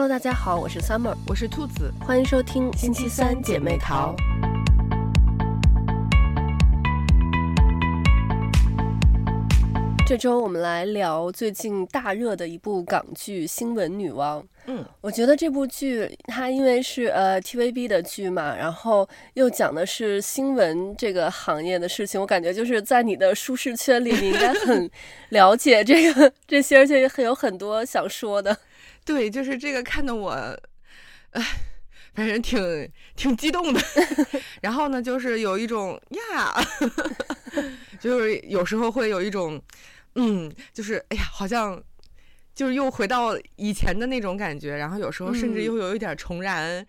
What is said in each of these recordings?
Hello，大家好，我是 Summer，我是兔子，欢迎收听星期三姐妹淘。这周我们来聊最近大热的一部港剧《新闻女王》。嗯，我觉得这部剧它因为是呃 TVB 的剧嘛，然后又讲的是新闻这个行业的事情，我感觉就是在你的舒适圈里，你应该很了解这个这些，而且很有很多想说的。对，就是这个看得我，哎，反正挺挺激动的。然后呢，就是有一种呀，就是有时候会有一种。嗯，就是哎呀，好像就是又回到以前的那种感觉，然后有时候甚至又有一点重燃，嗯、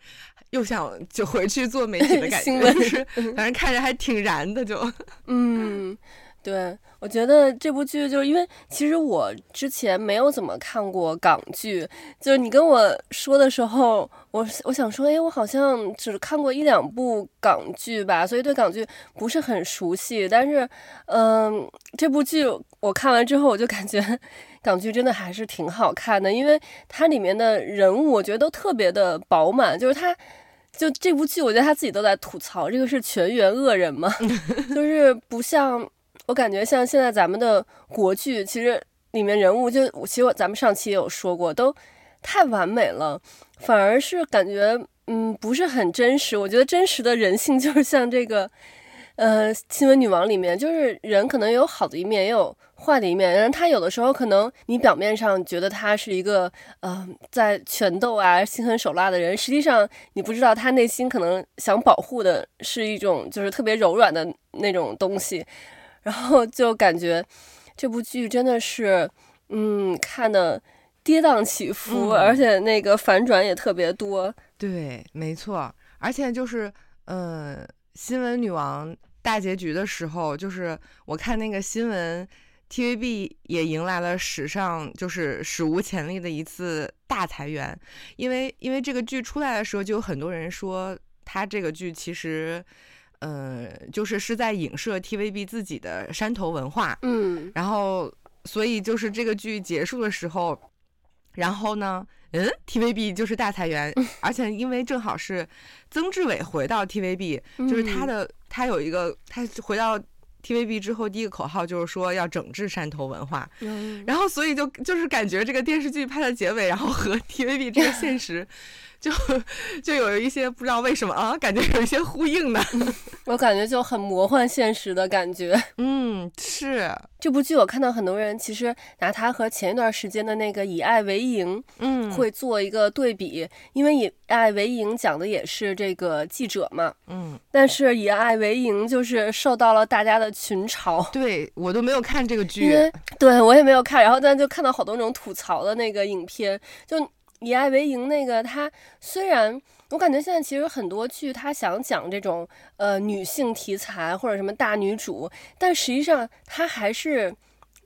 又想就回去做媒体的 感觉，就是反正看着还挺燃的，就嗯。对，我觉得这部剧就是因为其实我之前没有怎么看过港剧，就是你跟我说的时候，我我想说，哎，我好像只看过一两部港剧吧，所以对港剧不是很熟悉。但是，嗯，这部剧我看完之后，我就感觉港剧真的还是挺好看的，因为它里面的人物我觉得都特别的饱满，就是他，就这部剧，我觉得他自己都在吐槽，这个是全员恶人嘛，就是不像。我感觉像现在咱们的国剧，其实里面人物就，其实咱们上期也有说过，都太完美了，反而是感觉嗯不是很真实。我觉得真实的人性就 是像这个，呃，新闻女王里面，就是人可能有好的一面，也有坏的一面。然后他有的时候可能你表面上觉得他是一个呃在权斗啊心狠手辣的人，实际上你不知道他内心可能想保护的是一种就是特别柔软的那种东西。然后就感觉这部剧真的是，嗯，看的跌宕起伏，嗯、而且那个反转也特别多。对，没错。而且就是，呃，新闻女王大结局的时候，就是我看那个新闻，TVB 也迎来了史上就是史无前例的一次大裁员，因为因为这个剧出来的时候，就有很多人说，他这个剧其实。呃，就是是在影射 TVB 自己的山头文化，嗯，然后所以就是这个剧结束的时候，然后呢，嗯，TVB 就是大裁员，而且因为正好是曾志伟回到 TVB，就是他的他有一个他回到 TVB 之后第一个口号就是说要整治山头文化，然后所以就就是感觉这个电视剧拍的结尾，然后和 TVB 这个现实。就就有一些不知道为什么啊，感觉有一些呼应的，我感觉就很魔幻现实的感觉。嗯，是这部剧，我看到很多人其实拿它和前一段时间的那个《以爱为营》嗯会做一个对比，嗯、因为《以爱为营》讲的也是这个记者嘛，嗯，但是《以爱为营》就是受到了大家的群嘲。对，我都没有看这个剧，对我也没有看，然后但就看到好多那种吐槽的那个影片，就。以爱为营那个，他虽然我感觉现在其实很多剧他想讲这种呃女性题材或者什么大女主，但实际上他还是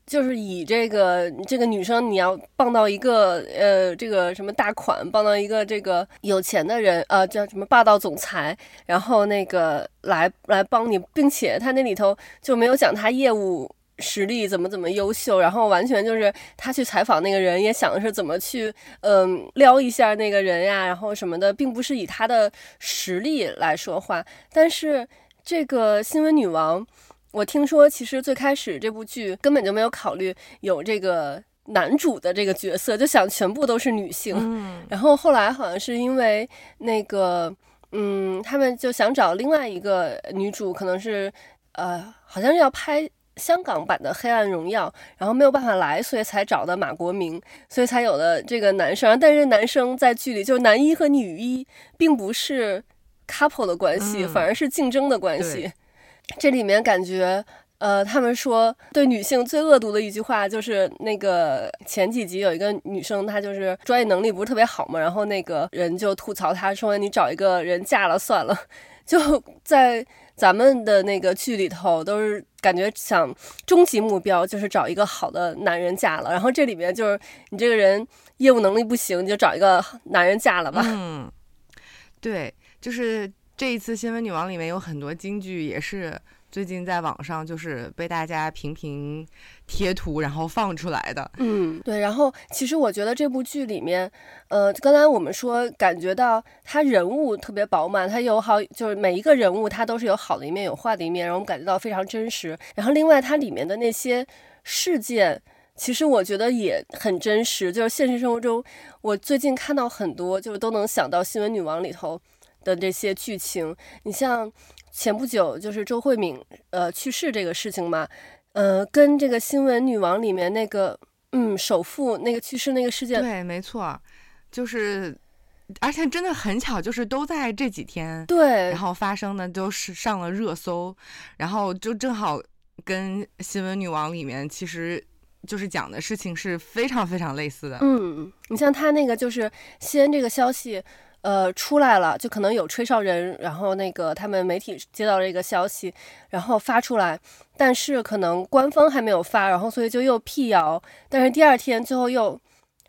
就是以这个这个女生你要傍到一个呃这个什么大款，傍到一个这个有钱的人呃叫什么霸道总裁，然后那个来来帮你，并且他那里头就没有讲他业务。实力怎么怎么优秀，然后完全就是他去采访那个人，也想的是怎么去嗯撩一下那个人呀，然后什么的，并不是以他的实力来说话。但是这个新闻女王，我听说其实最开始这部剧根本就没有考虑有这个男主的这个角色，就想全部都是女性。嗯，然后后来好像是因为那个嗯，他们就想找另外一个女主，可能是呃，好像是要拍。香港版的《黑暗荣耀》，然后没有办法来，所以才找的马国明，所以才有了这个男生。但是男生在剧里，就是男一和女一并不是 couple 的关系，嗯、反而是竞争的关系。这里面感觉，呃，他们说对女性最恶毒的一句话，就是那个前几集有一个女生，她就是专业能力不是特别好嘛，然后那个人就吐槽她说：“你找一个人嫁了算了。”就在。咱们的那个剧里头都是感觉想终极目标就是找一个好的男人嫁了，然后这里面就是你这个人业务能力不行，你就找一个男人嫁了吧。嗯，对，就是这一次《新闻女王》里面有很多京剧也是最近在网上就是被大家频频贴图，然后放出来的。嗯，对。然后其实我觉得这部剧里面，呃，刚才我们说感觉到他人物特别饱满，他有好，就是每一个人物他都是有好的一面，有坏的一面，然后我们感觉到非常真实。然后另外它里面的那些事件，其实我觉得也很真实。就是现实生活中，我最近看到很多，就是都能想到《新闻女王》里头的这些剧情。你像。前不久就是周慧敏呃去世这个事情嘛，呃，跟这个新闻女王里面那个嗯首富那个去世那个事件，对，没错，就是，而且真的很巧，就是都在这几天，对，然后发生的都是上了热搜，然后就正好跟新闻女王里面其实就是讲的事情是非常非常类似的。嗯，你像他那个就是先这个消息。呃，出来了，就可能有吹哨人，然后那个他们媒体接到了这个消息，然后发出来，但是可能官方还没有发，然后所以就又辟谣，但是第二天最后又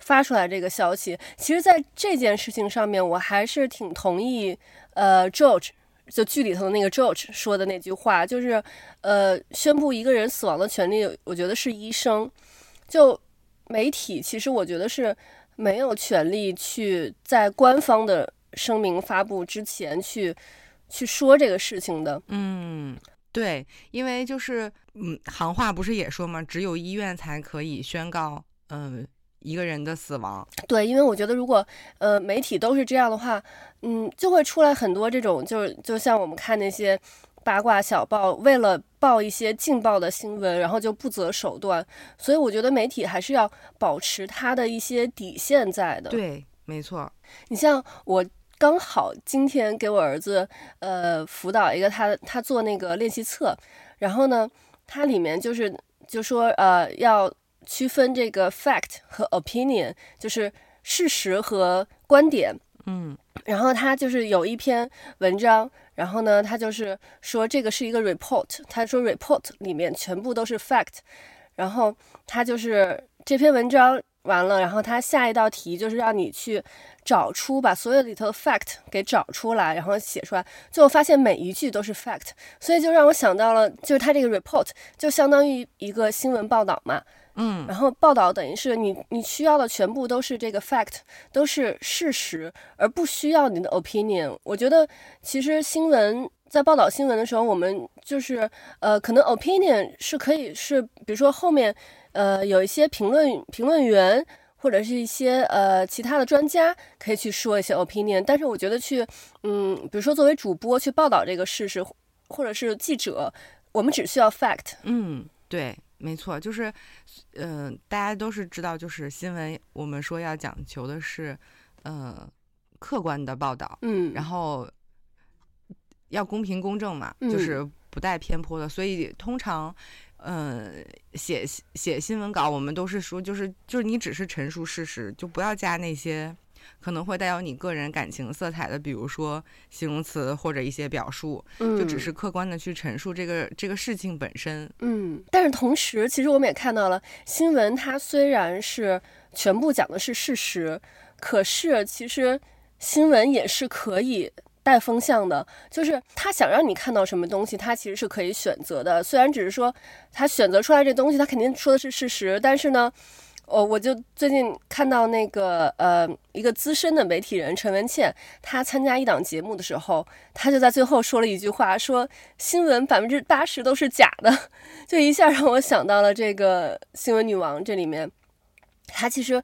发出来这个消息。其实，在这件事情上面，我还是挺同意，呃，George 就剧里头那个 George 说的那句话，就是，呃，宣布一个人死亡的权利，我觉得是医生，就媒体，其实我觉得是。没有权利去在官方的声明发布之前去去说这个事情的。嗯，对，因为就是嗯，行话不是也说吗？只有医院才可以宣告嗯、呃、一个人的死亡。对，因为我觉得如果呃媒体都是这样的话，嗯，就会出来很多这种，就是就像我们看那些。八卦小报为了报一些劲爆的新闻，然后就不择手段，所以我觉得媒体还是要保持它的一些底线在的。对，没错。你像我刚好今天给我儿子呃辅导一个他他做那个练习册，然后呢，它里面就是就说呃要区分这个 fact 和 opinion，就是事实和观点。嗯，然后他就是有一篇文章。然后呢，他就是说这个是一个 report，他说 report 里面全部都是 fact，然后他就是这篇文章完了，然后他下一道题就是让你去找出把所有里头的 fact 给找出来，然后写出来，最后发现每一句都是 fact，所以就让我想到了，就是他这个 report 就相当于一个新闻报道嘛。嗯，然后报道等于是你你需要的全部都是这个 fact，都是事实，而不需要你的 opinion。我觉得其实新闻在报道新闻的时候，我们就是呃，可能 opinion 是可以是，比如说后面呃有一些评论评论员或者是一些呃其他的专家可以去说一些 opinion，但是我觉得去嗯，比如说作为主播去报道这个事实，或者是记者，我们只需要 fact。嗯，对。没错，就是，嗯、呃，大家都是知道，就是新闻，我们说要讲求的是，呃，客观的报道，嗯，然后要公平公正嘛，嗯、就是不带偏颇的，所以通常，嗯、呃，写写新闻稿，我们都是说，就是就是你只是陈述事实，就不要加那些。可能会带有你个人感情色彩的，比如说形容词或者一些表述，嗯，就只是客观的去陈述这个这个事情本身。嗯，但是同时，其实我们也看到了，新闻它虽然是全部讲的是事实，可是其实新闻也是可以带风向的，就是他想让你看到什么东西，他其实是可以选择的。虽然只是说他选择出来这东西，他肯定说的是事实，但是呢。哦，我就最近看到那个呃，一个资深的媒体人陈文茜，她参加一档节目的时候，她就在最后说了一句话，说新闻百分之八十都是假的，就一下让我想到了这个新闻女王这里面，她其实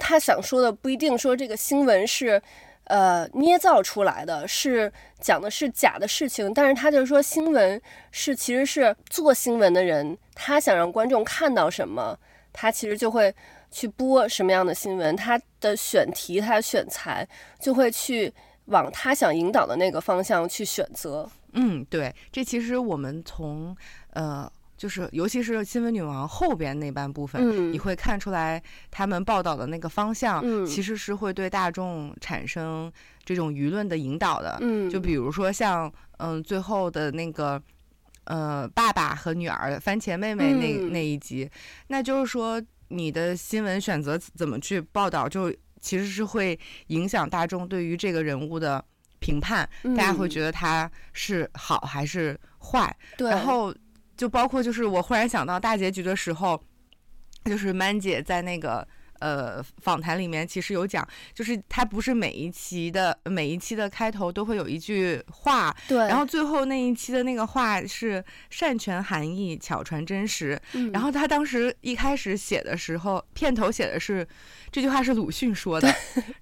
她想说的不一定说这个新闻是呃捏造出来的，是讲的是假的事情，但是她就是说新闻是其实是做新闻的人，他想让观众看到什么。他其实就会去播什么样的新闻，他的选题、他的选材就会去往他想引导的那个方向去选择。嗯，对，这其实我们从呃，就是尤其是新闻女王后边那半部分，嗯，你会看出来他们报道的那个方向，嗯，其实是会对大众产生这种舆论的引导的。嗯，就比如说像嗯、呃，最后的那个。呃，爸爸和女儿番茄妹妹那、嗯、那一集，那就是说你的新闻选择怎么去报道，就其实是会影响大众对于这个人物的评判，大家会觉得他是好还是坏。对，然后就包括就是我忽然想到大结局的时候，就是曼姐在那个。呃，访谈里面其实有讲，就是他不是每一期的每一期的开头都会有一句话，对，然后最后那一期的那个话是善权含义，巧传真实。嗯，然后他当时一开始写的时候，片头写的是这句话是鲁迅说的，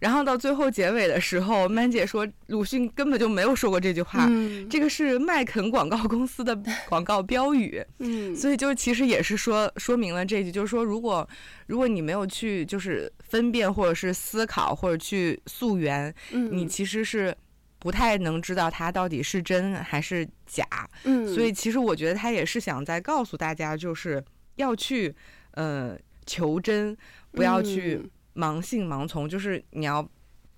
然后到最后结尾的时候，曼姐说鲁迅根本就没有说过这句话，嗯，这个是麦肯广告公司的广告标语，嗯，所以就其实也是说说明了这句，就是说如果。如果你没有去就是分辨或者是思考或者去溯源，嗯，你其实是不太能知道它到底是真还是假。嗯，所以其实我觉得他也是想在告诉大家，就是要去呃求真，不要去盲信盲从。就是你要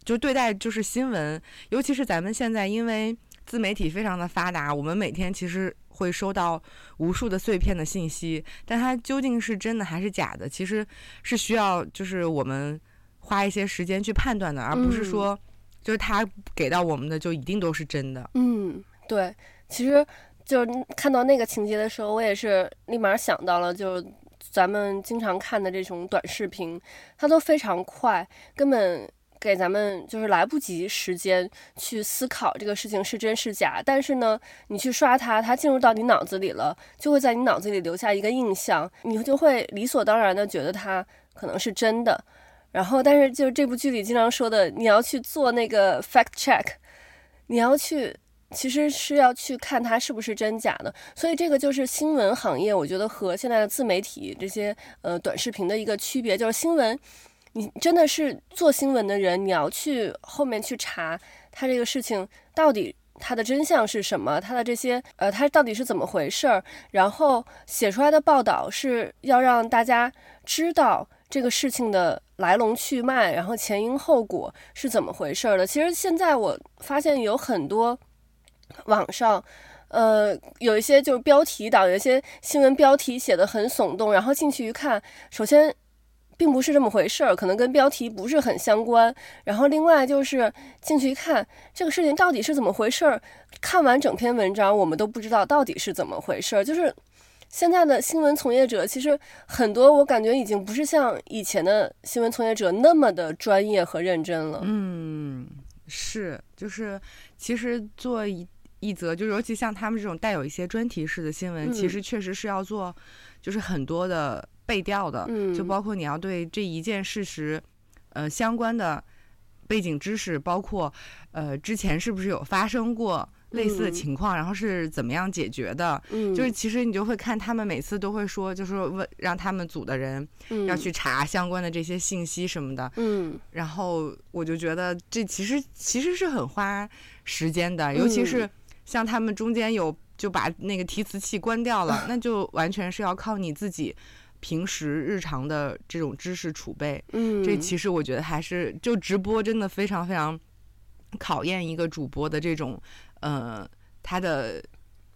就对待就是新闻，尤其是咱们现在因为自媒体非常的发达，我们每天其实。会收到无数的碎片的信息，但它究竟是真的还是假的，其实是需要就是我们花一些时间去判断的，而不是说就是他给到我们的就一定都是真的。嗯，对，其实就看到那个情节的时候，我也是立马想到了，就咱们经常看的这种短视频，它都非常快，根本。给咱们就是来不及时间去思考这个事情是真是假，但是呢，你去刷它，它进入到你脑子里了，就会在你脑子里留下一个印象，你就会理所当然的觉得它可能是真的。然后，但是就是这部剧里经常说的，你要去做那个 fact check，你要去，其实是要去看它是不是真假的。所以这个就是新闻行业，我觉得和现在的自媒体这些呃短视频的一个区别，就是新闻。你真的是做新闻的人，你要去后面去查他这个事情到底他的真相是什么，他的这些呃，他到底是怎么回事儿，然后写出来的报道是要让大家知道这个事情的来龙去脉，然后前因后果是怎么回事儿的。其实现在我发现有很多网上，呃，有一些就是标题党，有一些新闻标题写得很耸动，然后进去一看，首先。并不是这么回事儿，可能跟标题不是很相关。然后另外就是进去一看，这个事情到底是怎么回事儿？看完整篇文章，我们都不知道到底是怎么回事儿。就是现在的新闻从业者，其实很多我感觉已经不是像以前的新闻从业者那么的专业和认真了。嗯，是，就是其实做一一则，就尤其像他们这种带有一些专题式的新闻，嗯、其实确实是要做，就是很多的。背调的，就包括你要对这一件事实，呃，相关的背景知识，包括呃之前是不是有发生过类似的情况，然后是怎么样解决的，就是其实你就会看他们每次都会说，就是问让他们组的人要去查相关的这些信息什么的，嗯，然后我就觉得这其实其实是很花时间的，尤其是像他们中间有就把那个提词器关掉了，那就完全是要靠你自己。平时日常的这种知识储备，嗯，这其实我觉得还是就直播真的非常非常考验一个主播的这种，呃，他的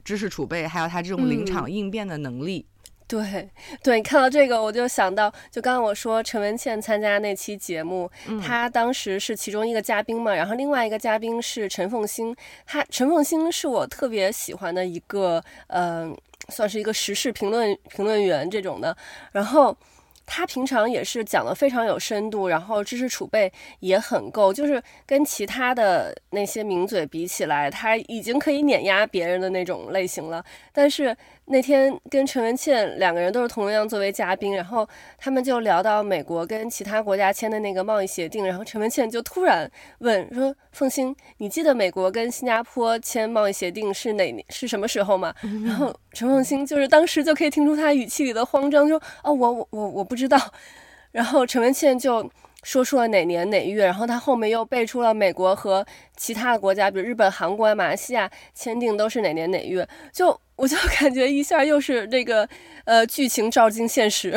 知识储备，还有他这种临场应变的能力。嗯、对，对，你看到这个，我就想到，就刚刚我说陈文茜参加那期节目，她、嗯、当时是其中一个嘉宾嘛，然后另外一个嘉宾是陈凤欣，她陈凤欣是我特别喜欢的一个，嗯、呃。算是一个时事评论评论员这种的，然后他平常也是讲的非常有深度，然后知识储备也很够，就是跟其他的那些名嘴比起来，他已经可以碾压别人的那种类型了，但是。那天跟陈文茜两个人都是同样作为嘉宾，然后他们就聊到美国跟其他国家签的那个贸易协定，然后陈文茜就突然问说：“凤馨，你记得美国跟新加坡签贸易协定是哪年是什么时候吗？”然后陈凤馨就是当时就可以听出他语气里的慌张，说：“哦，我我我我不知道。”然后陈文茜就说出了哪年哪月，然后他后面又背出了美国和其他的国家，比如日本、韩国、马来西亚签订都是哪年哪月，就。我就 感觉一下又是那个，呃，剧情照进现实，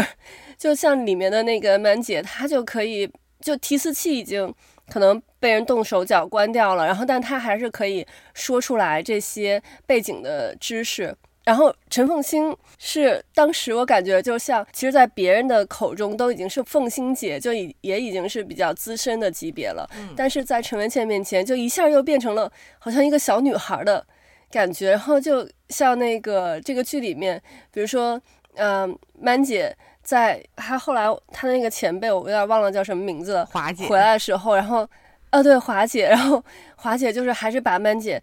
就像里面的那个曼姐，她就可以，就提词器已经可能被人动手脚关掉了，然后但她还是可以说出来这些背景的知识，然后陈凤新是当时我感觉就像，其实，在别人的口中都已经是凤馨姐，就已也已经是比较资深的级别了。嗯，但是在陈文茜面前，就一下又变成了。好像一个小女孩的感觉。然后就像那个这个剧里面，比如说，嗯、呃，曼姐在她后来她那个前辈，我有点忘了。叫什么名字了，华姐回来的时候，然后，呃，对，华姐，然后华姐就是还是把曼姐。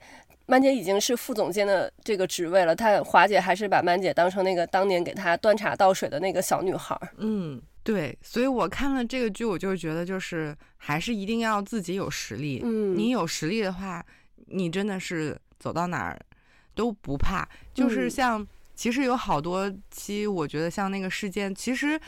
曼姐已经是副总监的这个职位了，她华姐还是把曼姐当成那个当年给她端茶倒水的那个小女孩。嗯，对，所以我看了这个剧，我就觉得就是还是一定要自己有实力。嗯，你有实力的话，你真的是走到哪儿都不怕。就是像、嗯、其实有好多期，我觉得像那个事件，其实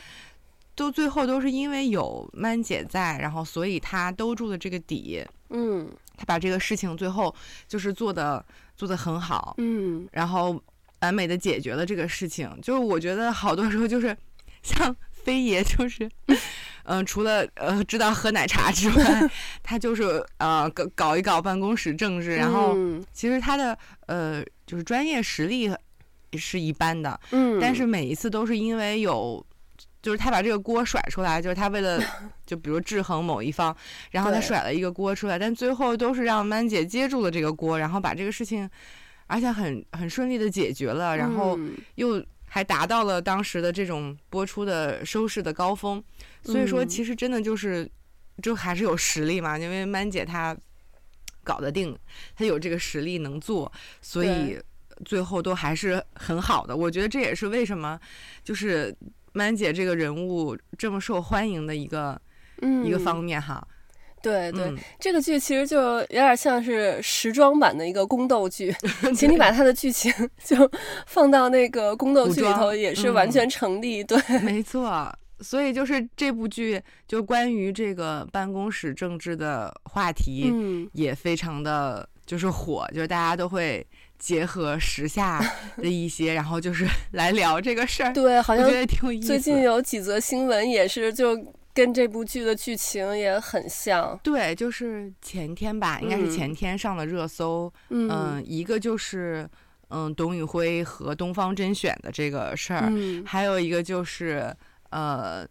都最后都是因为有曼姐在，然后所以她兜住了这个底。嗯。他把这个事情最后就是做的做的很好，嗯，然后完美的解决了这个事情。就是我觉得好多时候就是像飞爷，就是嗯、呃，除了呃知道喝奶茶之外，他就是呃搞搞一搞办公室政治，然后其实他的呃就是专业实力是一般的，嗯，但是每一次都是因为有。就是他把这个锅甩出来，就是他为了 就比如制衡某一方，然后他甩了一个锅出来，但最后都是让曼姐接住了这个锅，然后把这个事情，而且很很顺利的解决了，然后又还达到了当时的这种播出的收视的高峰。所以说，其实真的就是就还是有实力嘛，因为曼姐她搞得定，她有这个实力能做，所以最后都还是很好的。我觉得这也是为什么就是。曼姐这个人物这么受欢迎的一个、嗯、一个方面哈，对对、嗯，这个剧其实就有点像是时装版的一个宫斗剧，请你把它的剧情就放到那个宫斗剧里头也是完全成立，对，没错。所以就是这部剧就关于这个办公室政治的话题，也非常的就是火，就是大家都会。结合时下 的一些，然后就是 来聊这个事儿。对，好像最近有几则新闻也是，就跟这部剧的剧情也很像。对，就是前天吧，应该是前天上的热搜。嗯，呃、一个就是嗯，董宇辉和东方甄选的这个事儿，嗯，还有一个就是呃，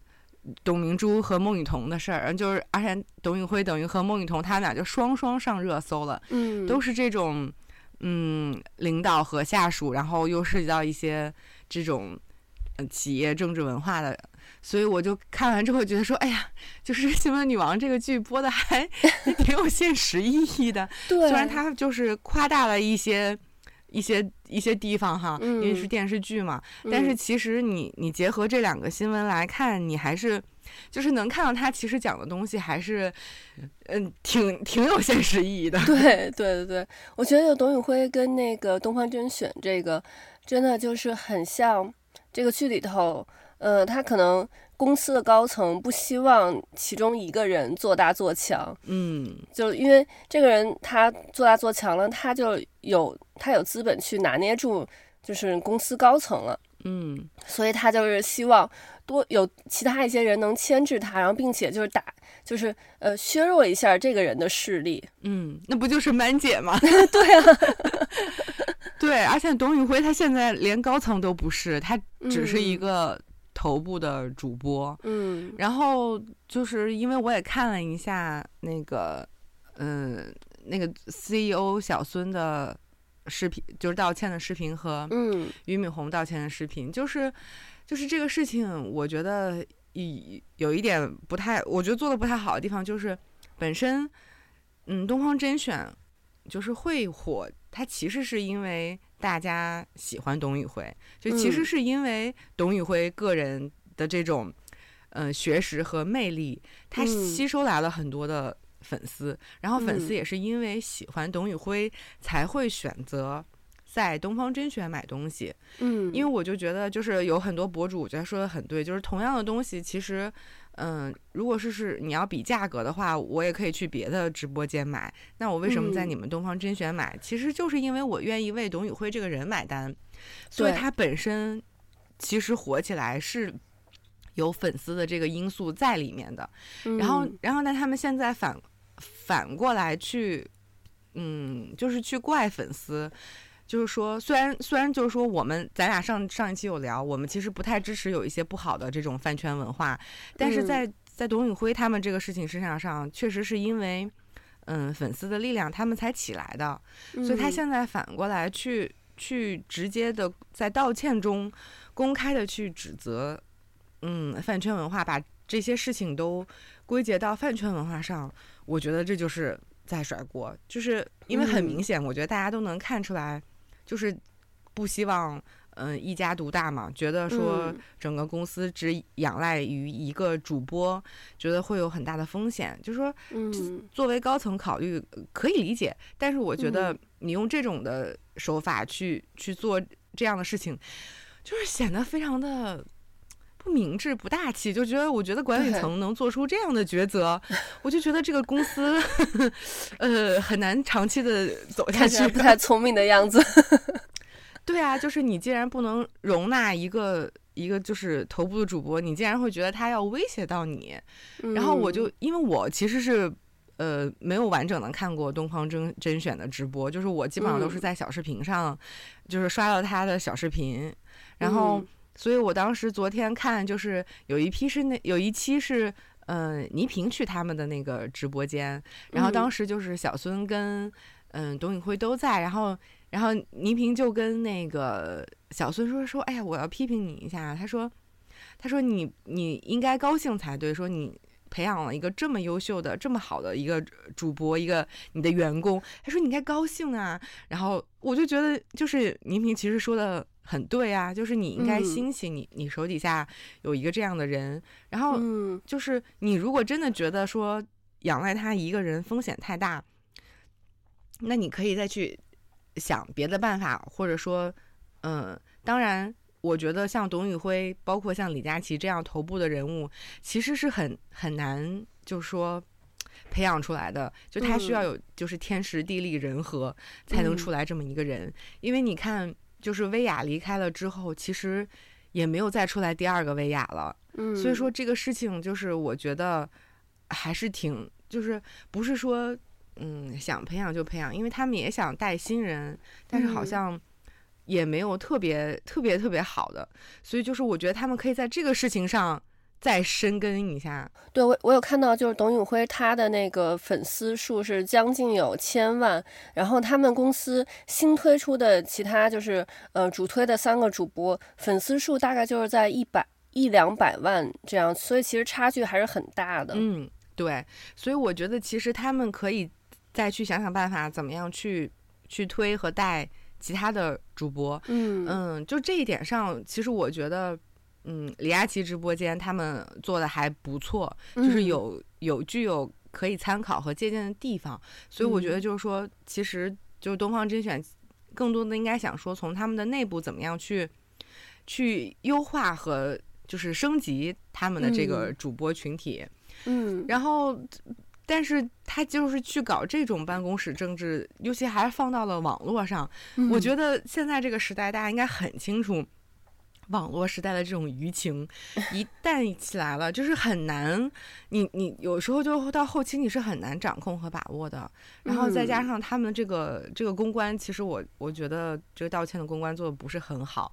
董明珠和孟雨桐的事儿。就是而且董宇辉等于和孟雨桐他们俩就双双上热搜了。嗯，都是这种。嗯，领导和下属，然后又涉及到一些这种呃企业政治文化的，所以我就看完之后觉得说，哎呀，就是《新闻女王》这个剧播的还挺有现实意义的。对，虽然它就是夸大了一些一些一些地方哈，因为是电视剧嘛，嗯、但是其实你你结合这两个新闻来看，你还是。就是能看到他其实讲的东西还是，嗯，挺挺有现实意义的。对对对对，我觉得有董宇辉跟那个东方甄选这个，真的就是很像这个剧里头，呃，他可能公司的高层不希望其中一个人做大做强，嗯，就因为这个人他做大做强了，他就有他有资本去拿捏住就是公司高层了，嗯，所以他就是希望。多有其他一些人能牵制他，然后并且就是打，就是呃削弱一下这个人的势力。嗯，那不就是曼姐吗？对啊，对，而且董宇辉他现在连高层都不是，他只是一个头部的主播。嗯，然后就是因为我也看了一下那个，嗯、呃，那个 CEO 小孙的视频，就是道歉的视频和嗯俞敏洪道歉的视频，就是。就是这个事情，我觉得有有一点不太，我觉得做的不太好的地方就是，本身，嗯，东方甄选就是会火，它其实是因为大家喜欢董宇辉，就其实是因为董宇辉个人的这种，嗯、呃，学识和魅力，他吸收来了很多的粉丝，然后粉丝也是因为喜欢董宇辉才会选择。在东方甄选买东西，嗯，因为我就觉得，就是有很多博主，我觉得说的很对，就是同样的东西，其实，嗯，如果是是你要比价格的话，我也可以去别的直播间买。那我为什么在你们东方甄选买？嗯、其实就是因为我愿意为董宇辉这个人买单，所以他本身其实火起来是有粉丝的这个因素在里面的。嗯、然后，然后呢，他们现在反反过来去，嗯，就是去怪粉丝。就是说，虽然虽然就是说，我们咱俩上上一期有聊，我们其实不太支持有一些不好的这种饭圈文化，但是在、嗯、在董宇辉他们这个事情身上上，确实是因为嗯粉丝的力量，他们才起来的，所以他现在反过来去去直接的在道歉中公开的去指责嗯饭圈文化，把这些事情都归结到饭圈文化上，我觉得这就是在甩锅，就是因为很明显，我觉得大家都能看出来。就是不希望，嗯、呃，一家独大嘛，觉得说整个公司只仰赖于一个主播，嗯、觉得会有很大的风险。就是说，作为高层考虑可以理解，但是我觉得你用这种的手法去去做这样的事情，就是显得非常的。不明智、不大气，就觉得我觉得管理层能做出这样的抉择，我就觉得这个公司，呃，很难长期的走下去。不太聪明的样子。对啊，就是你既然不能容纳一个一个就是头部的主播，你竟然会觉得他要威胁到你，嗯、然后我就因为我其实是呃没有完整的看过东方甄甄选的直播，就是我基本上都是在小视频上，嗯、就是刷到他的小视频，然后。嗯所以我当时昨天看，就是有一批是那有一期是，嗯，倪萍去他们的那个直播间，然后当时就是小孙跟嗯、呃、董宇辉都在，然后然后倪萍就跟那个小孙说说，哎呀，我要批评你一下，他说他说你你应该高兴才对，说你培养了一个这么优秀的这么好的一个主播，一个你的员工，他说你应该高兴啊，然后我就觉得就是倪萍其实说的。很对啊，就是你应该欣喜你，你手底下有一个这样的人，嗯、然后就是你如果真的觉得说仰赖他一个人风险太大，那你可以再去想别的办法，或者说，嗯，当然，我觉得像董宇辉，包括像李佳琦这样头部的人物，其实是很很难，就是说培养出来的，就他需要有就是天时地利人和才能出来这么一个人，嗯、因为你看。就是薇娅离开了之后，其实也没有再出来第二个薇娅了。嗯，所以说这个事情就是我觉得还是挺，就是不是说嗯想培养就培养，因为他们也想带新人，但是好像也没有特别特别特别好的，所以就是我觉得他们可以在这个事情上。再深耕一下，对，我我有看到，就是董宇辉他的那个粉丝数是将近有千万，然后他们公司新推出的其他就是呃主推的三个主播粉丝数大概就是在一百一两百万这样，所以其实差距还是很大的。嗯，对，所以我觉得其实他们可以再去想想办法，怎么样去去推和带其他的主播。嗯嗯，就这一点上，其实我觉得。嗯，李佳琦直播间他们做的还不错，就是有有具有可以参考和借鉴的地方，所以我觉得就是说，其实就是东方甄选更多的应该想说，从他们的内部怎么样去去优化和就是升级他们的这个主播群体，嗯，然后但是他就是去搞这种办公室政治，尤其还放到了网络上，我觉得现在这个时代大家应该很清楚。网络时代的这种舆情，一旦起来了，就是很难。你你有时候就到后期你是很难掌控和把握的。然后再加上他们这个这个公关，其实我我觉得这个道歉的公关做的不是很好。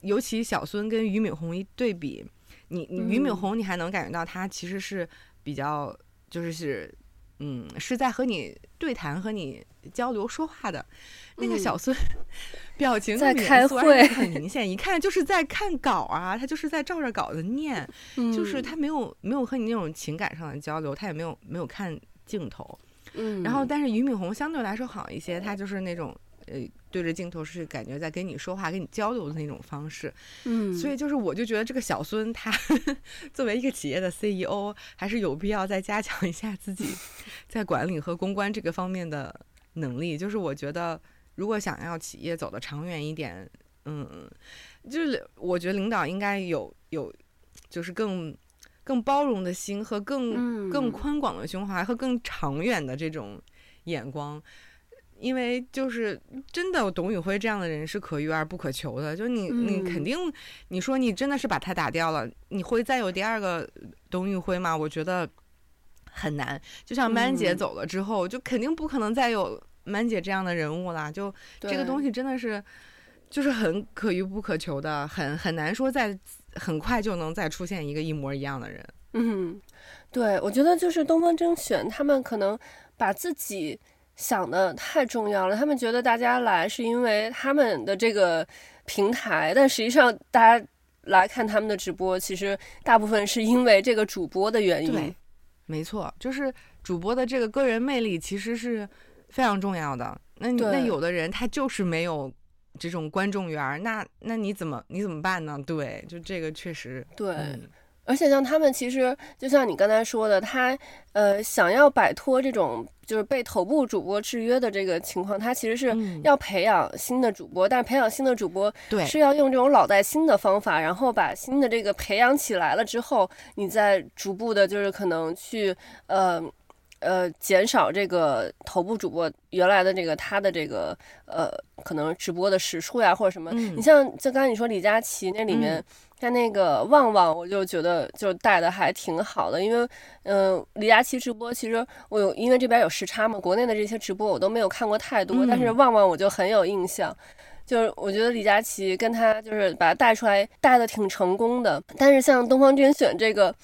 尤其小孙跟俞敏洪一对比，你你俞敏洪你还能感觉到他其实是比较就是是嗯是在和你对谈和你交流说话的。那个小孙。表情在开会，很明显，一看就是在看稿啊，他就是在照着稿子念，嗯、就是他没有没有和你那种情感上的交流，他也没有没有看镜头，嗯，然后但是俞敏洪相对来说好一些，他就是那种呃对着镜头是感觉在跟你说话、跟你交流的那种方式，嗯，所以就是我就觉得这个小孙他 作为一个企业的 CEO，还是有必要再加强一下自己 在管理和公关这个方面的能力，就是我觉得。如果想要企业走得长远一点，嗯，就是我觉得领导应该有有，就是更更包容的心和更更宽广的胸怀和更长远的这种眼光，因为就是真的董宇辉这样的人是可遇而不可求的，就你你肯定你说你真的是把他打掉了，你会再有第二个董宇辉吗？我觉得很难。就像曼姐走了之后，就肯定不可能再有。曼姐这样的人物啦。就这个东西真的是，就是很可遇不可求的，很很难说在很快就能再出现一个一模一样的人。嗯，对，我觉得就是东方甄选，他们可能把自己想的太重要了，他们觉得大家来是因为他们的这个平台，但实际上大家来看他们的直播，其实大部分是因为这个主播的原因。对，没错，就是主播的这个个人魅力其实是非常重要的。那那有的人他就是没有这种观众缘，那那你怎么你怎么办呢？对，就这个确实对。嗯而且像他们，其实就像你刚才说的，他呃想要摆脱这种就是被头部主播制约的这个情况，它其实是要培养新的主播，嗯、但是培养新的主播是要用这种老带新的方法，然后把新的这个培养起来了之后，你再逐步的，就是可能去呃呃减少这个头部主播原来的这个他的这个呃可能直播的时数呀或者什么。嗯、你像就刚才你说李佳琦那里面。嗯像那个旺旺，我就觉得就带的还挺好的，因为，嗯、呃，李佳琦直播其实我有，因为这边有时差嘛，国内的这些直播我都没有看过太多，嗯、但是旺旺我就很有印象，就是我觉得李佳琦跟他就是把他带出来带的挺成功的，但是像东方甄选这个，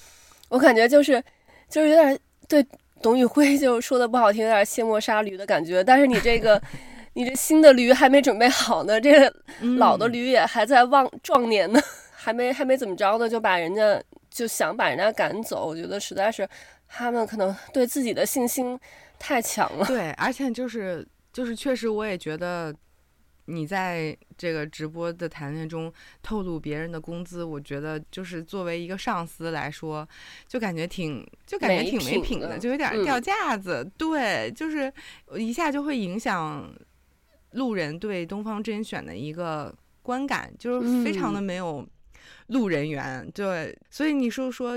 我感觉就是就是有点对董宇辉就说的不好听，有点卸磨杀驴的感觉，但是你这个 你这新的驴还没准备好呢，这个老的驴也还在旺壮年呢。还没还没怎么着呢，就把人家就想把人家赶走，我觉得实在是他们可能对自己的信心太强了。对，而且就是就是确实我也觉得，你在这个直播的谈论中透露别人的工资，我觉得就是作为一个上司来说，就感觉挺就感觉挺没品的，就有点掉架子。嗯、对，就是一下就会影响路人对东方甄选的一个观感，就是非常的没有。路人缘，对，所以你说说，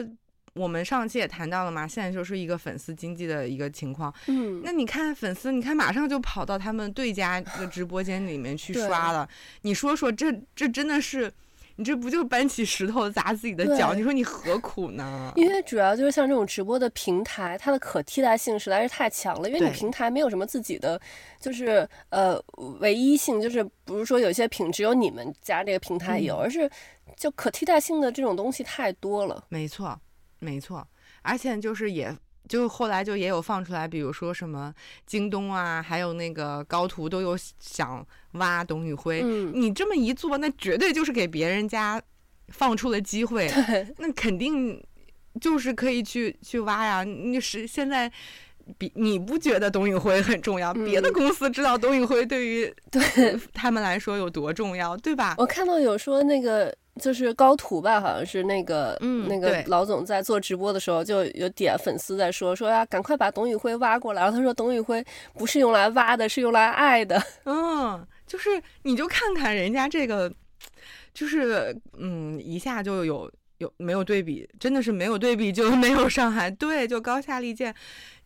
我们上期也谈到了嘛，现在就是一个粉丝经济的一个情况。嗯，那你看粉丝，你看马上就跑到他们对家的直播间里面去刷了。你说说，这这真的是，你这不就搬起石头砸自己的脚？你说你何苦呢？因为主要就是像这种直播的平台，它的可替代性实在是太强了。因为你平台没有什么自己的，就是呃唯一性，就是不是说有些品只有你们家这个平台有，嗯、而是。就可替代性的这种东西太多了，没错，没错，而且就是也就后来就也有放出来，比如说什么京东啊，还有那个高途都有想挖董宇辉，嗯，你这么一做，那绝对就是给别人家放出了机会，那肯定就是可以去去挖呀，你是现在。比你不觉得董宇辉很重要？别的公司知道董宇辉对于对他们来说有多重要，对吧？我看到有说那个就是高途吧，好像是那个嗯那个老总在做直播的时候，就有点粉丝在说说呀，赶快把董宇辉挖过来。然后他说董宇辉不是用来挖的，是用来爱的。嗯，就是你就看看人家这个，就是嗯一下就有。有没有对比？真的是没有对比就没有伤害，对，就高下立见。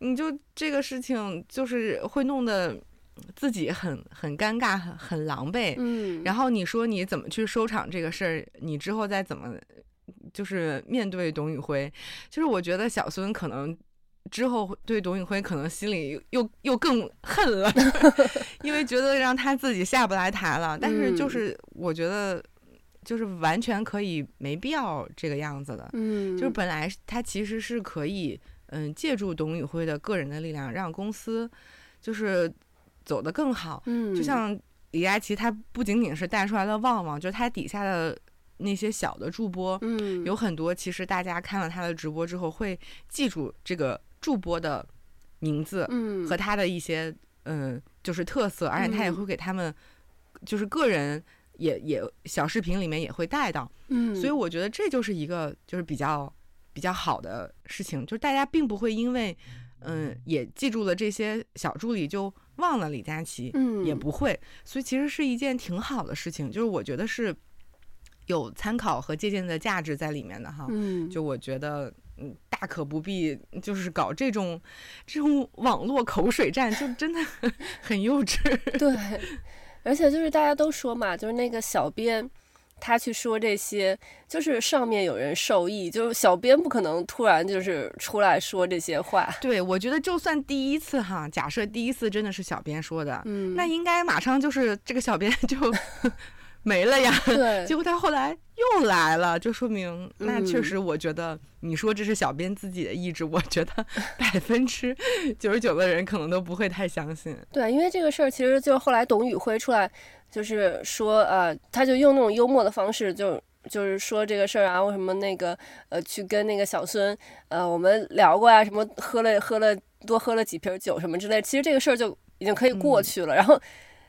你就这个事情就是会弄得自己很很尴尬，很很狼狈。嗯，然后你说你怎么去收场这个事儿？你之后再怎么就是面对董宇辉？就是我觉得小孙可能之后对董宇辉可能心里又又更恨了，因为觉得让他自己下不来台了。但是就是我觉得。就是完全可以没必要这个样子的，嗯，就是本来他其实是可以，嗯，借助董宇辉的个人的力量，让公司就是走得更好，嗯，就像李佳琦，他不仅仅是带出来的旺旺，就是他底下的那些小的助播，嗯，有很多其实大家看了他的直播之后会记住这个助播的名字，嗯，和他的一些嗯就是特色，而且他也会给他们就是个人。也也小视频里面也会带到，嗯，所以我觉得这就是一个就是比较比较好的事情，就是大家并不会因为嗯也记住了这些小助理就忘了李佳琦，嗯，也不会，所以其实是一件挺好的事情，就是我觉得是有参考和借鉴的价值在里面的哈，嗯，就我觉得嗯大可不必就是搞这种这种网络口水战，就真的很 很幼稚，对。而且就是大家都说嘛，就是那个小编，他去说这些，就是上面有人受益，就是小编不可能突然就是出来说这些话。对，我觉得就算第一次哈，假设第一次真的是小编说的，嗯，那应该马上就是这个小编 就。没了呀，对，结果他后来又来了，就说明那确实，我觉得你说这是小编自己的意志，嗯、我觉得 百分之九十九的人可能都不会太相信。对，因为这个事儿其实就是后来董宇辉出来就是说，呃，他就用那种幽默的方式就，就就是说这个事儿啊，为什么那个呃去跟那个小孙呃我们聊过啊，什么喝了喝了多喝了几瓶酒什么之类，其实这个事儿就已经可以过去了。嗯、然后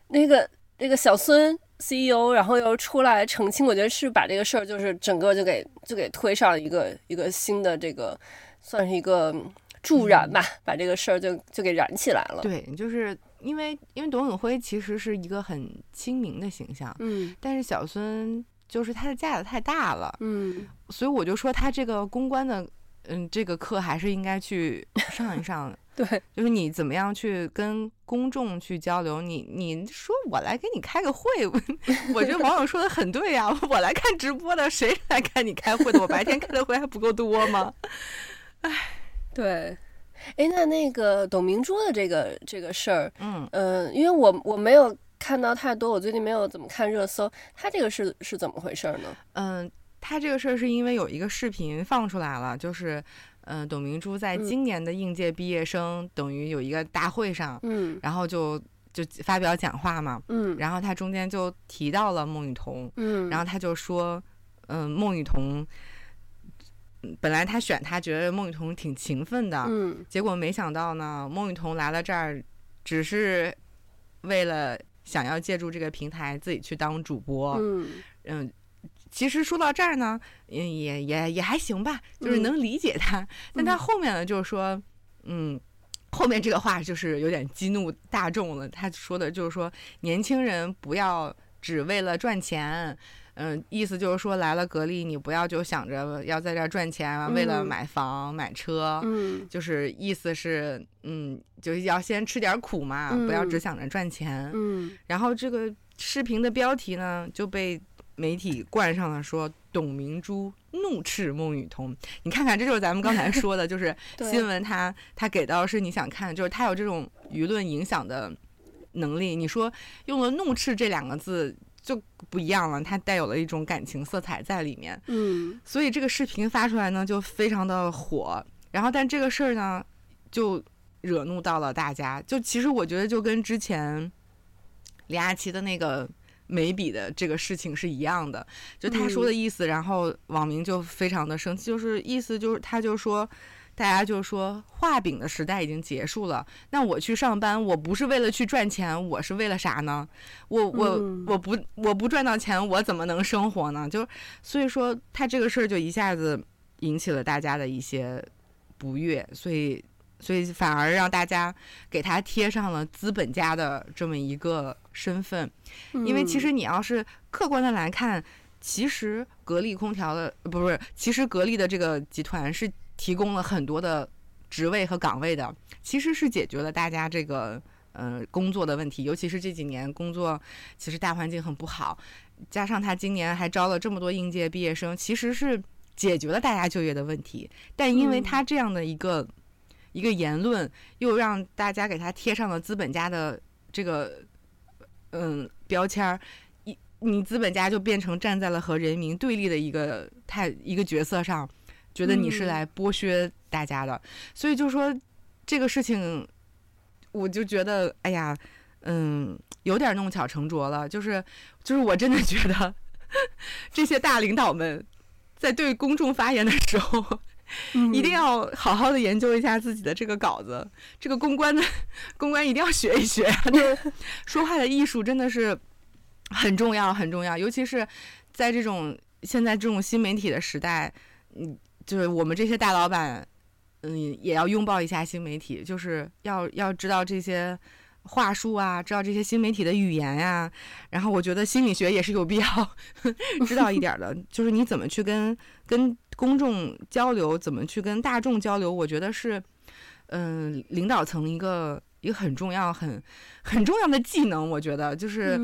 那个那个小孙。CEO，然后又出来澄清，我觉得是把这个事儿就是整个就给就给推上一个一个新的这个，算是一个助燃吧，嗯、把这个事儿就就给燃起来了。对，就是因为因为董宇辉其实是一个很亲民的形象，嗯，但是小孙就是他的架子太大了，嗯，所以我就说他这个公关的，嗯，这个课还是应该去上一上。对，就是你怎么样去跟公众去交流？你你说我来给你开个会，我觉得网友说的很对呀、啊。我来看直播的，谁来看你开会的？我白天开的会还不够多吗？哎，对，哎，那那个董明珠的这个这个事儿，嗯嗯、呃，因为我我没有看到太多，我最近没有怎么看热搜，他这个是是怎么回事呢？嗯，他这个事儿是因为有一个视频放出来了，就是。嗯，董明珠在今年的应届毕业生、嗯、等于有一个大会上，嗯，然后就就发表讲话嘛，嗯，然后他中间就提到了孟雨桐，嗯，然后他就说，嗯，孟雨桐，本来他选他觉得孟雨桐挺勤奋的，嗯，结果没想到呢，孟雨桐来了这儿，只是为了想要借助这个平台自己去当主播，嗯，嗯。其实说到这儿呢，也也也也还行吧，就是能理解他。嗯、但他后面呢，就是说，嗯，后面这个话就是有点激怒大众了。他说的就是说，年轻人不要只为了赚钱，嗯，意思就是说来了格力，你不要就想着要在这儿赚钱，嗯、为了买房买车，嗯，就是意思是，嗯，就是要先吃点苦嘛，嗯、不要只想着赚钱。嗯，然后这个视频的标题呢就被。媒体冠上了说董明珠怒斥孟羽童，你看看，这就是咱们刚才说的，就是 新闻它它给到是你想看，就是它有这种舆论影响的能力。你说用了怒斥这两个字就不一样了，它带有了一种感情色彩在里面。嗯，所以这个视频发出来呢，就非常的火。然后，但这个事儿呢，就惹怒到了大家。就其实我觉得，就跟之前李佳琦的那个。眉笔的这个事情是一样的，就他说的意思，嗯、然后网民就非常的生气，就是意思就是他就说，大家就说画饼的时代已经结束了，那我去上班，我不是为了去赚钱，我是为了啥呢？我我、嗯、我不我不赚到钱，我怎么能生活呢？就所以说他这个事儿就一下子引起了大家的一些不悦，所以。所以反而让大家给他贴上了资本家的这么一个身份，因为其实你要是客观的来看，其实格力空调的不是，其实格力的这个集团是提供了很多的职位和岗位的，其实是解决了大家这个呃工作的问题，尤其是这几年工作其实大环境很不好，加上他今年还招了这么多应届毕业生，其实是解决了大家就业的问题，但因为他这样的一个。一个言论又让大家给他贴上了资本家的这个嗯标签儿，一你资本家就变成站在了和人民对立的一个太一个角色上，觉得你是来剥削大家的，嗯、所以就说这个事情，我就觉得哎呀，嗯，有点弄巧成拙了，就是就是我真的觉得 这些大领导们在对公众发言的时候。一定要好好的研究一下自己的这个稿子，嗯、这个公关的 公关一定要学一学，就是说话的艺术真的是很重要很重要，尤其是在这种现在这种新媒体的时代，嗯，就是我们这些大老板，嗯，也要拥抱一下新媒体，就是要要知道这些话术啊，知道这些新媒体的语言呀、啊，然后我觉得心理学也是有必要 知道一点的，就是你怎么去跟跟。公众交流怎么去跟大众交流？我觉得是，嗯、呃，领导层一个一个很重要、很很重要的技能。我觉得就是，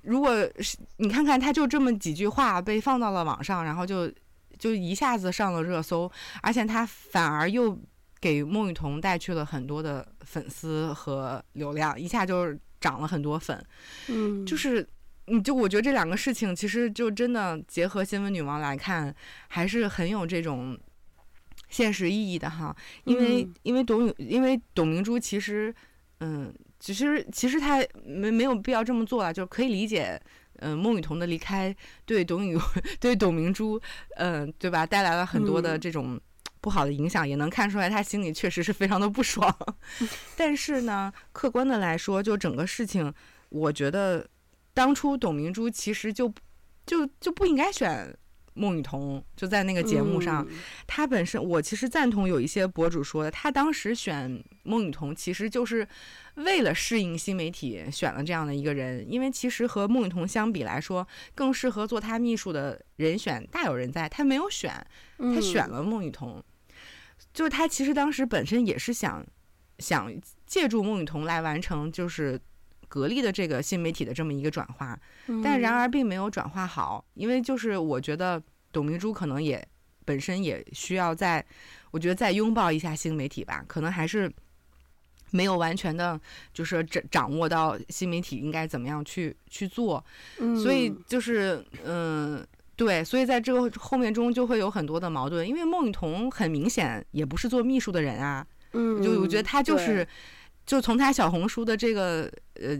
如果是你看看，他就这么几句话被放到了网上，然后就就一下子上了热搜，而且他反而又给孟羽童带去了很多的粉丝和流量，一下就涨了很多粉。嗯，就是。你就我觉得这两个事情其实就真的结合新闻女王来看，还是很有这种现实意义的哈。因为、嗯、因为董因为董明珠其实嗯，其实其实她没没有必要这么做啊，就可以理解嗯孟羽童的离开对董宇 对董明珠嗯对吧带来了很多的这种不好的影响，嗯、也能看出来他心里确实是非常的不爽。但是呢，客观的来说，就整个事情，我觉得。当初董明珠其实就就就不应该选孟雨桐，就在那个节目上，她、嗯、本身我其实赞同有一些博主说的，她当时选孟雨桐其实就是为了适应新媒体选了这样的一个人，因为其实和孟雨桐相比来说，更适合做她秘书的人选大有人在，她没有选，她选了孟雨桐，嗯、就是他其实当时本身也是想想借助孟雨桐来完成就是。格力的这个新媒体的这么一个转化，但然而并没有转化好，因为就是我觉得董明珠可能也本身也需要再，我觉得再拥抱一下新媒体吧，可能还是没有完全的，就是掌掌握到新媒体应该怎么样去去做，所以就是嗯，对，所以在这个后面中就会有很多的矛盾，因为孟雨桐很明显也不是做秘书的人啊，嗯，就我觉得他就是。就从他小红书的这个呃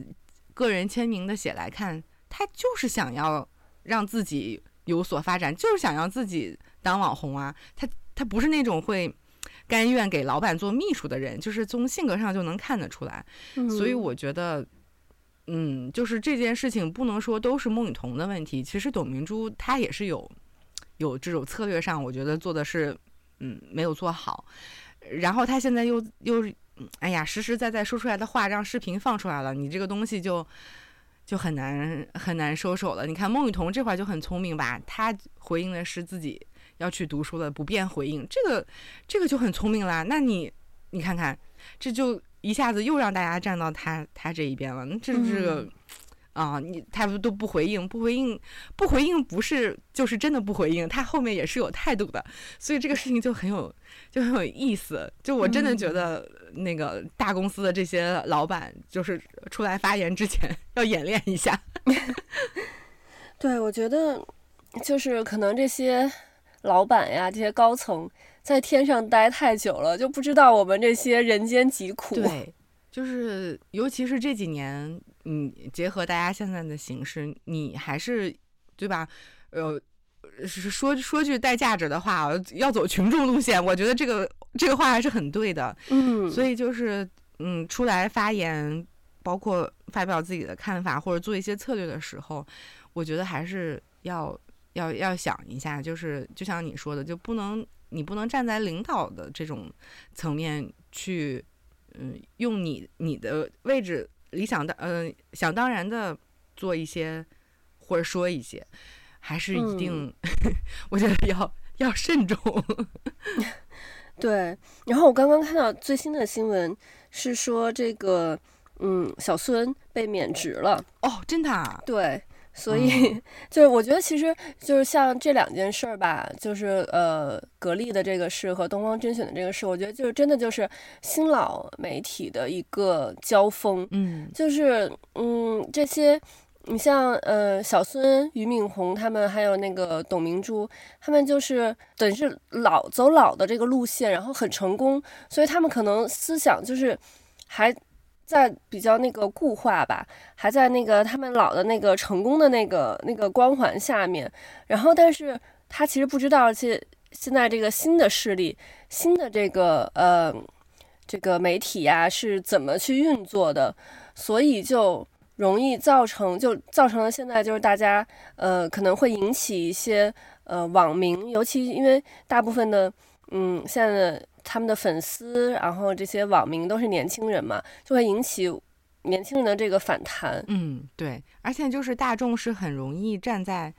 个人签名的写来看，他就是想要让自己有所发展，就是想要自己当网红啊。他他不是那种会甘愿给老板做秘书的人，就是从性格上就能看得出来。所以我觉得，嗯，就是这件事情不能说都是孟羽童的问题。其实董明珠她也是有有这种策略上，我觉得做的是嗯没有做好。然后她现在又又。哎呀，实实在在说出来的话，让视频放出来了，你这个东西就就很难很难收手了。你看孟羽童这块就很聪明吧，他回应的是自己要去读书的，不便回应，这个这个就很聪明啦。那你你看看，这就一下子又让大家站到他他这一边了，那这这个。嗯啊，你他们都不回应，不回应，不回应，不是就是真的不回应，他后面也是有态度的，所以这个事情就很有就很有意思。就我真的觉得，那个大公司的这些老板，就是出来发言之前要演练一下。对，我觉得就是可能这些老板呀，这些高层在天上待太久了，就不知道我们这些人间疾苦。对，就是尤其是这几年。嗯，结合大家现在的形势，你还是对吧？呃，说说句带价值的话，要走群众路线，我觉得这个这个话还是很对的。嗯，所以就是嗯，出来发言，包括发表自己的看法或者做一些策略的时候，我觉得还是要要要想一下，就是就像你说的，就不能你不能站在领导的这种层面去，嗯，用你你的位置。理想的，嗯、呃，想当然的做一些或者说一些，还是一定，嗯、我觉得要要慎重。对，然后我刚刚看到最新的新闻是说，这个嗯，小孙被免职了。哦，真的啊？对。所以，就是我觉得，其实就是像这两件事儿吧，就是呃，格力的这个事和东方甄选的这个事，我觉得就是真的就是新老媒体的一个交锋。嗯，就是嗯，这些你像呃小孙、俞敏洪他们，还有那个董明珠，他们就是等于是老走老的这个路线，然后很成功，所以他们可能思想就是还。在比较那个固化吧，还在那个他们老的那个成功的那个那个光环下面，然后但是他其实不知道，现现在这个新的势力，新的这个呃这个媒体呀是怎么去运作的，所以就容易造成，就造成了现在就是大家呃可能会引起一些呃网民，尤其因为大部分的嗯现在的。他们的粉丝，然后这些网民都是年轻人嘛，就会引起年轻人的这个反弹。嗯，对，而且就是大众是很容易站在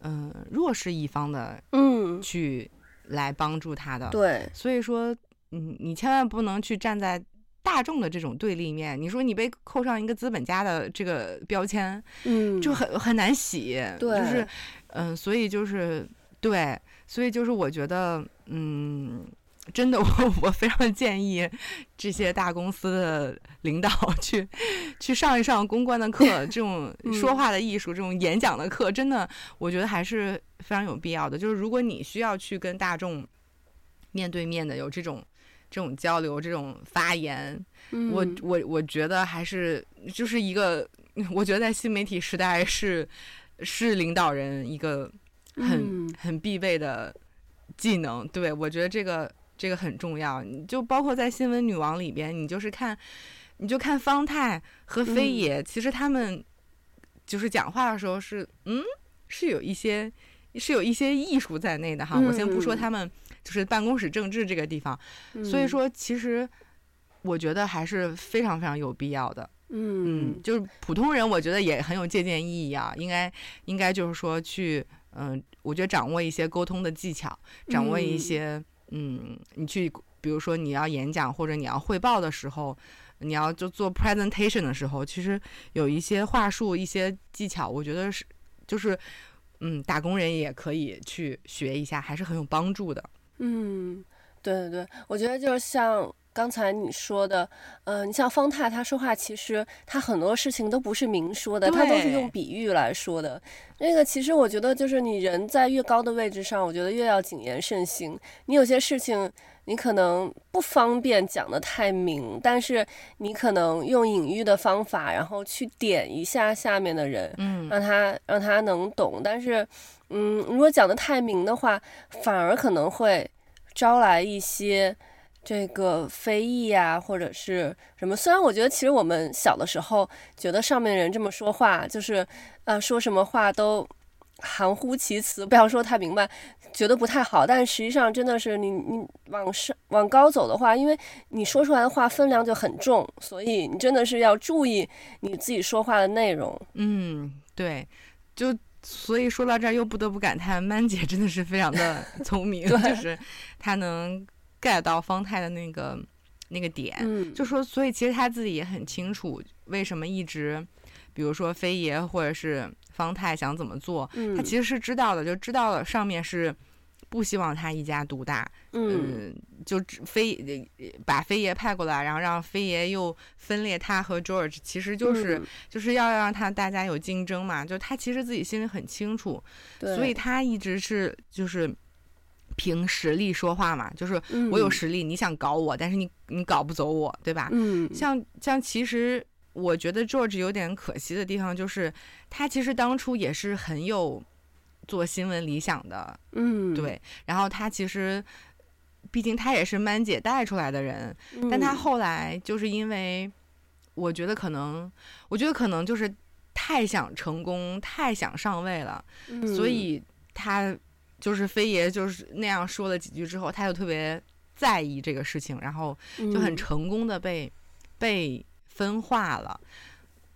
嗯、呃、弱势一方的，嗯，去来帮助他的。对，所以说，嗯，你千万不能去站在大众的这种对立面。你说你被扣上一个资本家的这个标签，嗯，就很很难洗。对，就是嗯，所以就是对，所以就是我觉得嗯。真的，我我非常建议这些大公司的领导 去去上一上公关的课，这种 说话的艺术，这种演讲的课，真的，我觉得还是非常有必要的。就是如果你需要去跟大众面对面的有这种这种交流、这种发言，我我我觉得还是就是一个，我觉得在新媒体时代是是领导人一个很很必备的技能。对，我觉得这个。这个很重要，你就包括在新闻女王里边，你就是看，你就看方太和飞野，嗯、其实他们就是讲话的时候是，嗯，是有一些是有一些艺术在内的哈。嗯、我先不说他们就是办公室政治这个地方，嗯、所以说其实我觉得还是非常非常有必要的。嗯，嗯，就是普通人，我觉得也很有借鉴意义啊。应该应该就是说去，嗯、呃，我觉得掌握一些沟通的技巧，掌握一些。嗯，你去，比如说你要演讲或者你要汇报的时候，你要就做 presentation 的时候，其实有一些话术、一些技巧，我觉得是，就是，嗯，打工人也可以去学一下，还是很有帮助的。嗯，对对对，我觉得就是像。刚才你说的，呃，你像方太，他说话其实他很多事情都不是明说的，他都是用比喻来说的。那个其实我觉得，就是你人在越高的位置上，我觉得越要谨言慎行。你有些事情你可能不方便讲得太明，但是你可能用隐喻的方法，然后去点一下下面的人，嗯，让他让他能懂。但是，嗯，如果讲得太明的话，反而可能会招来一些。这个非议呀，或者是什么？虽然我觉得，其实我们小的时候觉得上面人这么说话，就是，呃，说什么话都含糊其辞，不要说太明白，觉得不太好。但实际上，真的是你你往上往高走的话，因为你说出来的话分量就很重，所以你真的是要注意你自己说话的内容。嗯，对，就所以说到这儿，又不得不感叹，曼姐真的是非常的聪明，对就是她能。Get 到方太的那个那个点，嗯，就说，所以其实他自己也很清楚为什么一直，比如说飞爷或者是方太想怎么做，嗯，他其实是知道的，就知道了上面是不希望他一家独大，嗯，嗯，就飞把飞爷派过来，然后让飞爷又分裂他和 George，其实就是，嗯，就是要让他大家有竞争嘛，就他其实自己心里很清楚，所以他一直是就是。凭实力说话嘛，就是我有实力，嗯、你想搞我，但是你你搞不走我，对吧？嗯，像像其实我觉得 George 有点可惜的地方，就是他其实当初也是很有做新闻理想的，嗯，对。然后他其实，毕竟他也是曼姐带出来的人，嗯、但他后来就是因为，我觉得可能，我觉得可能就是太想成功，太想上位了，嗯、所以他。就是飞爷就是那样说了几句之后，他就特别在意这个事情，然后就很成功的被、嗯、被分化了。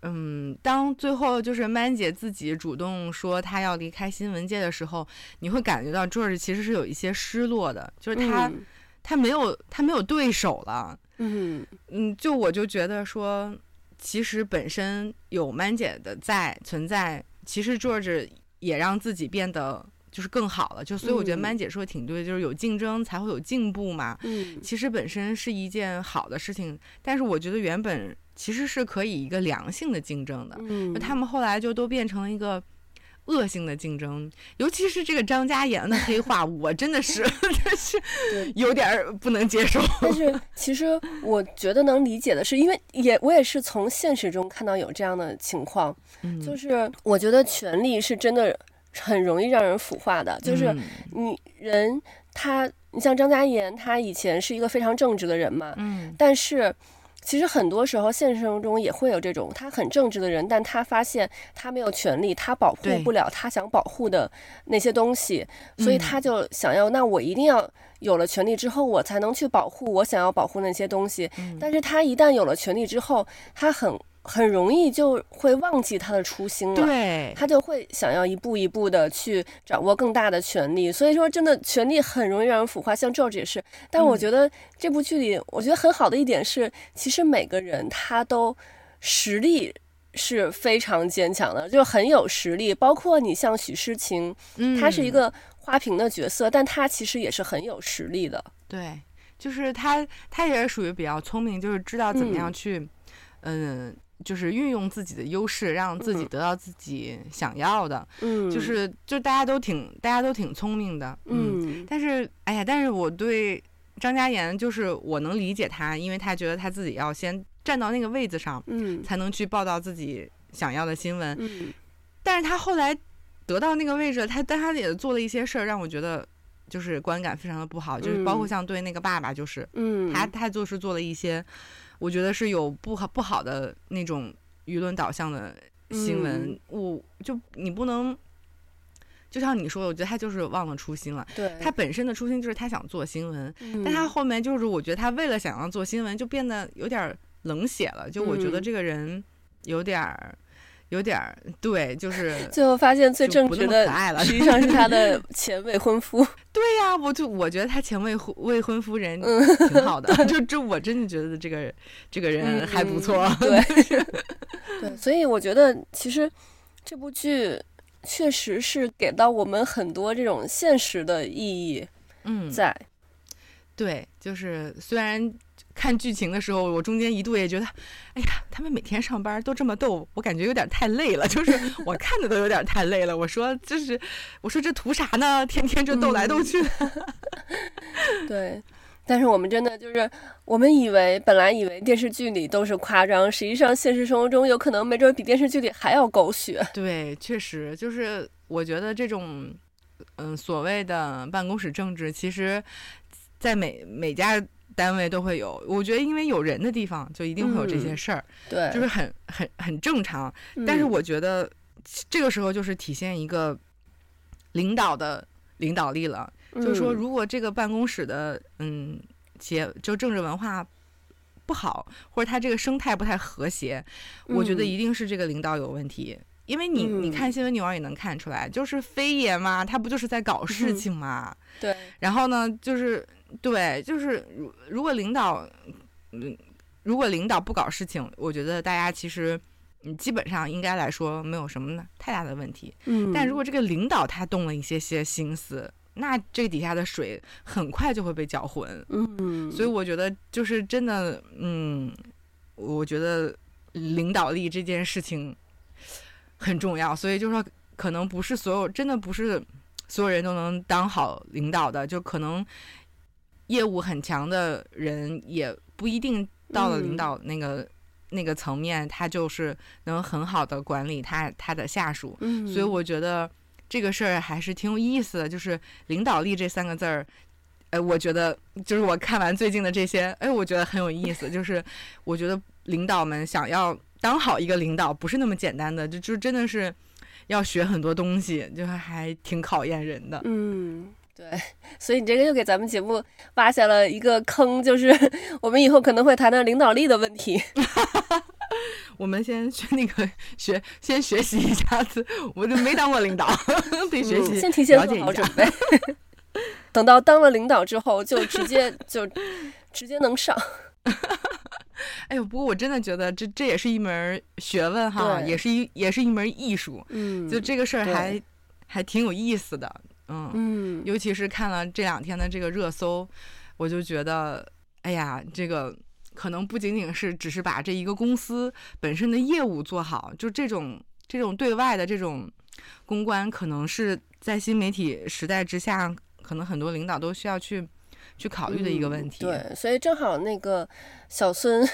嗯，当最后就是曼姐自己主动说她要离开新闻界的时候，你会感觉到 George 其实是有一些失落的，就是他、嗯、他没有他没有对手了。嗯嗯，就我就觉得说，其实本身有曼姐的在存在，其实 George 也让自己变得。就是更好了，就所以我觉得曼姐说的挺对，嗯、就是有竞争才会有进步嘛。嗯，其实本身是一件好的事情，但是我觉得原本其实是可以一个良性的竞争的。嗯，他们后来就都变成了一个恶性的竞争，尤其是这个张嘉妍的黑化，我真的是 真是有点不能接受。但是其实我觉得能理解的是，因为也我也是从现实中看到有这样的情况，嗯、就是我觉得权力是真的。很容易让人腐化的，就是你人他，你像张嘉妍，他以前是一个非常正直的人嘛，嗯，但是其实很多时候现实生活中也会有这种他很正直的人，但他发现他没有权利，他保护不了他想保护的那些东西，所以他就想要，那我一定要有了权利之后，我才能去保护我想要保护那些东西，嗯，但是他一旦有了权利之后，他很。很容易就会忘记他的初心了，对，他就会想要一步一步的去掌握更大的权力，所以说真的权力很容易让人腐化，像 George 也是。但我觉得这部剧里，我觉得很好的一点是，其实每个人他都实力是非常坚强的，就很有实力。包括你像许诗晴，他是一个花瓶的角色，但他其实也是很有实力的。对，就是他，他也是属于比较聪明，就是知道怎么样去，嗯。呃就是运用自己的优势，让自己得到自己想要的。嗯，就是就大家都挺大家都挺聪明的。嗯，嗯，但是哎呀，但是我对张嘉妍，就是我能理解她，因为她觉得她自己要先站到那个位子上，嗯，才能去报道自己想要的新闻。嗯，但是她后来得到那个位置，她但她也做了一些事儿，让我觉得就是观感非常的不好，嗯，就是包括像对那个爸爸，就是，嗯，他他做事做了一些。我觉得是有不好不好的那种舆论导向的新闻，嗯、我就你不能，就像你说的，我觉得他就是忘了初心了。对，他本身的初心就是他想做新闻，嗯、但他后面就是我觉得他为了想要做新闻，就变得有点冷血了。就我觉得这个人有点。有点儿对，就是最后发现最正直的，实际上是他的 前未婚夫。对呀、啊，我就我觉得他前未婚未婚夫人挺好的，就这我真的觉得这个这个人还不错。嗯、对，对，所以我觉得其实这部剧确实是给到我们很多这种现实的意义。嗯，在对，就是虽然。看剧情的时候，我中间一度也觉得，哎呀，他们每天上班都这么逗，我感觉有点太累了。就是 我看的都有点太累了。我说，就是我说这图啥呢？天天就斗来斗去。嗯、对，但是我们真的就是，我们以为本来以为电视剧里都是夸张，实际上现实生活中有可能没准比电视剧里还要狗血。对，确实就是我觉得这种，嗯，所谓的办公室政治，其实，在每每家。单位都会有，我觉得因为有人的地方就一定会有这些事儿，嗯、对，就是很很很正常。但是我觉得这个时候就是体现一个领导的领导力了，嗯、就是说如果这个办公室的嗯企业就政治文化不好，或者他这个生态不太和谐，嗯、我觉得一定是这个领导有问题。因为你你看新闻女王也能看出来，就是非爷嘛，他不就是在搞事情嘛？嗯、对。然后呢，就是。对，就是如如果领导，嗯，如果领导不搞事情，我觉得大家其实，嗯，基本上应该来说没有什么太大的问题。嗯，但如果这个领导他动了一些些心思，那这底下的水很快就会被搅浑。嗯，所以我觉得就是真的，嗯，我觉得领导力这件事情很重要。所以就是说，可能不是所有，真的不是所有人都能当好领导的，就可能。业务很强的人也不一定到了领导那个、嗯、那个层面，他就是能很好的管理他他的下属。嗯，所以我觉得这个事儿还是挺有意思的。就是领导力这三个字儿，哎，我觉得就是我看完最近的这些，哎，我觉得很有意思。就是我觉得领导们想要当好一个领导，不是那么简单的，就就真的是要学很多东西，就是还挺考验人的。嗯。对，所以你这个又给咱们节目挖下了一个坑，就是 我们以后可能会谈谈领导力的问题。我们先学那个学，先学习一下子，我就没当过领导，得学习，先提前做好准备。等到当了领导之后，就直接就直接能上。哎呦，不过我真的觉得这这也是一门学问哈，也是一也是一门艺术。嗯，就这个事儿还还挺有意思的。嗯。嗯，尤其是看了这两天的这个热搜，我就觉得，哎呀，这个可能不仅仅是只是把这一个公司本身的业务做好，就这种这种对外的这种公关，可能是在新媒体时代之下，可能很多领导都需要去去考虑的一个问题。嗯，对，所以正好那个小孙。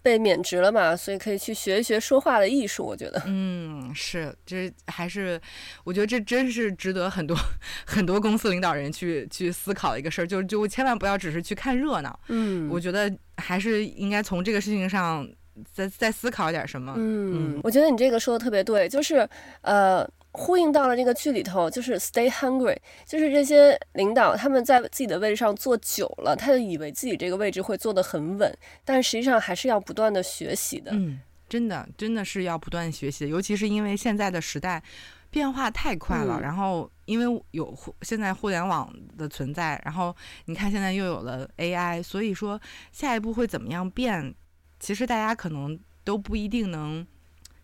被免职了嘛，所以可以去学一学说话的艺术。我觉得，嗯，是，这还是我觉得这真是值得很多很多公司领导人去去思考的一个事儿。就就千万不要只是去看热闹。嗯，我觉得还是应该从这个事情上再再思考一点什么。嗯，嗯，我觉得你这个说的特别对，就是呃。呼应到了这个剧里头，就是 stay hungry，就是这些领导他们在自己的位置上坐久了，他就以为自己这个位置会坐得很稳，但实际上还是要不断的学习的。嗯，真的真的是要不断学习，尤其是因为现在的时代变化太快了，嗯、然后因为有互现在互联网的存在，然后你看现在又有了 AI，所以说下一步会怎么样变，其实大家可能都不一定能。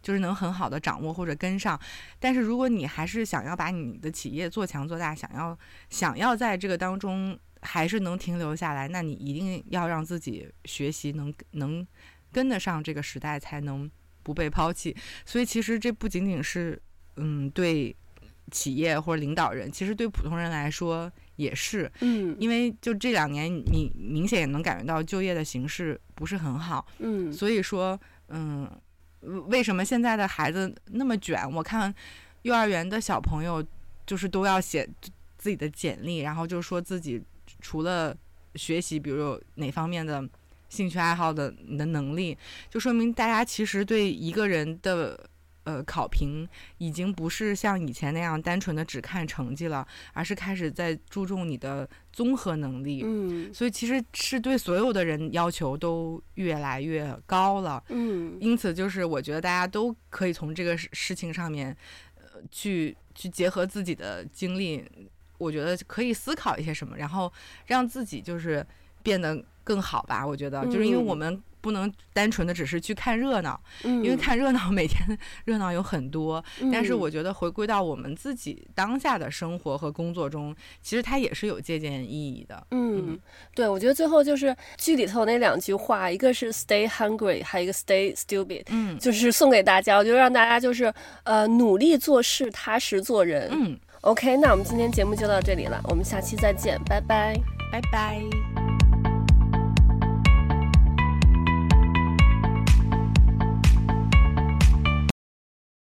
就是能很好的掌握或者跟上，但是如果你还是想要把你的企业做强做大，想要想要在这个当中还是能停留下来，那你一定要让自己学习能能跟得上这个时代，才能不被抛弃。所以其实这不仅仅是嗯对企业或者领导人，其实对普通人来说也是。嗯，因为就这两年你明显也能感觉到就业的形势不是很好。嗯，所以说嗯。为什么现在的孩子那么卷？我看幼儿园的小朋友就是都要写自己的简历，然后就说自己除了学习，比如哪方面的兴趣爱好的你的能力，就说明大家其实对一个人的。呃，考评已经不是像以前那样单纯的只看成绩了，而是开始在注重你的综合能力。嗯，所以其实是对所有的人要求都越来越高了。嗯，因此就是我觉得大家都可以从这个事事情上面，呃，去去结合自己的经历，我觉得可以思考一些什么，然后让自己就是变得更好吧。我觉得就是因为我们。不能单纯的只是去看热闹，嗯、因为看热闹每天热闹有很多，嗯、但是我觉得回归到我们自己当下的生活和工作中，其实它也是有借鉴意义的。嗯，嗯对，我觉得最后就是剧里头那两句话，一个是 stay hungry，还有一个 stay stupid，嗯，就是送给大家，我就让大家就是呃努力做事，踏实做人。嗯，OK，那我们今天节目就到这里了，我们下期再见，拜拜，拜拜。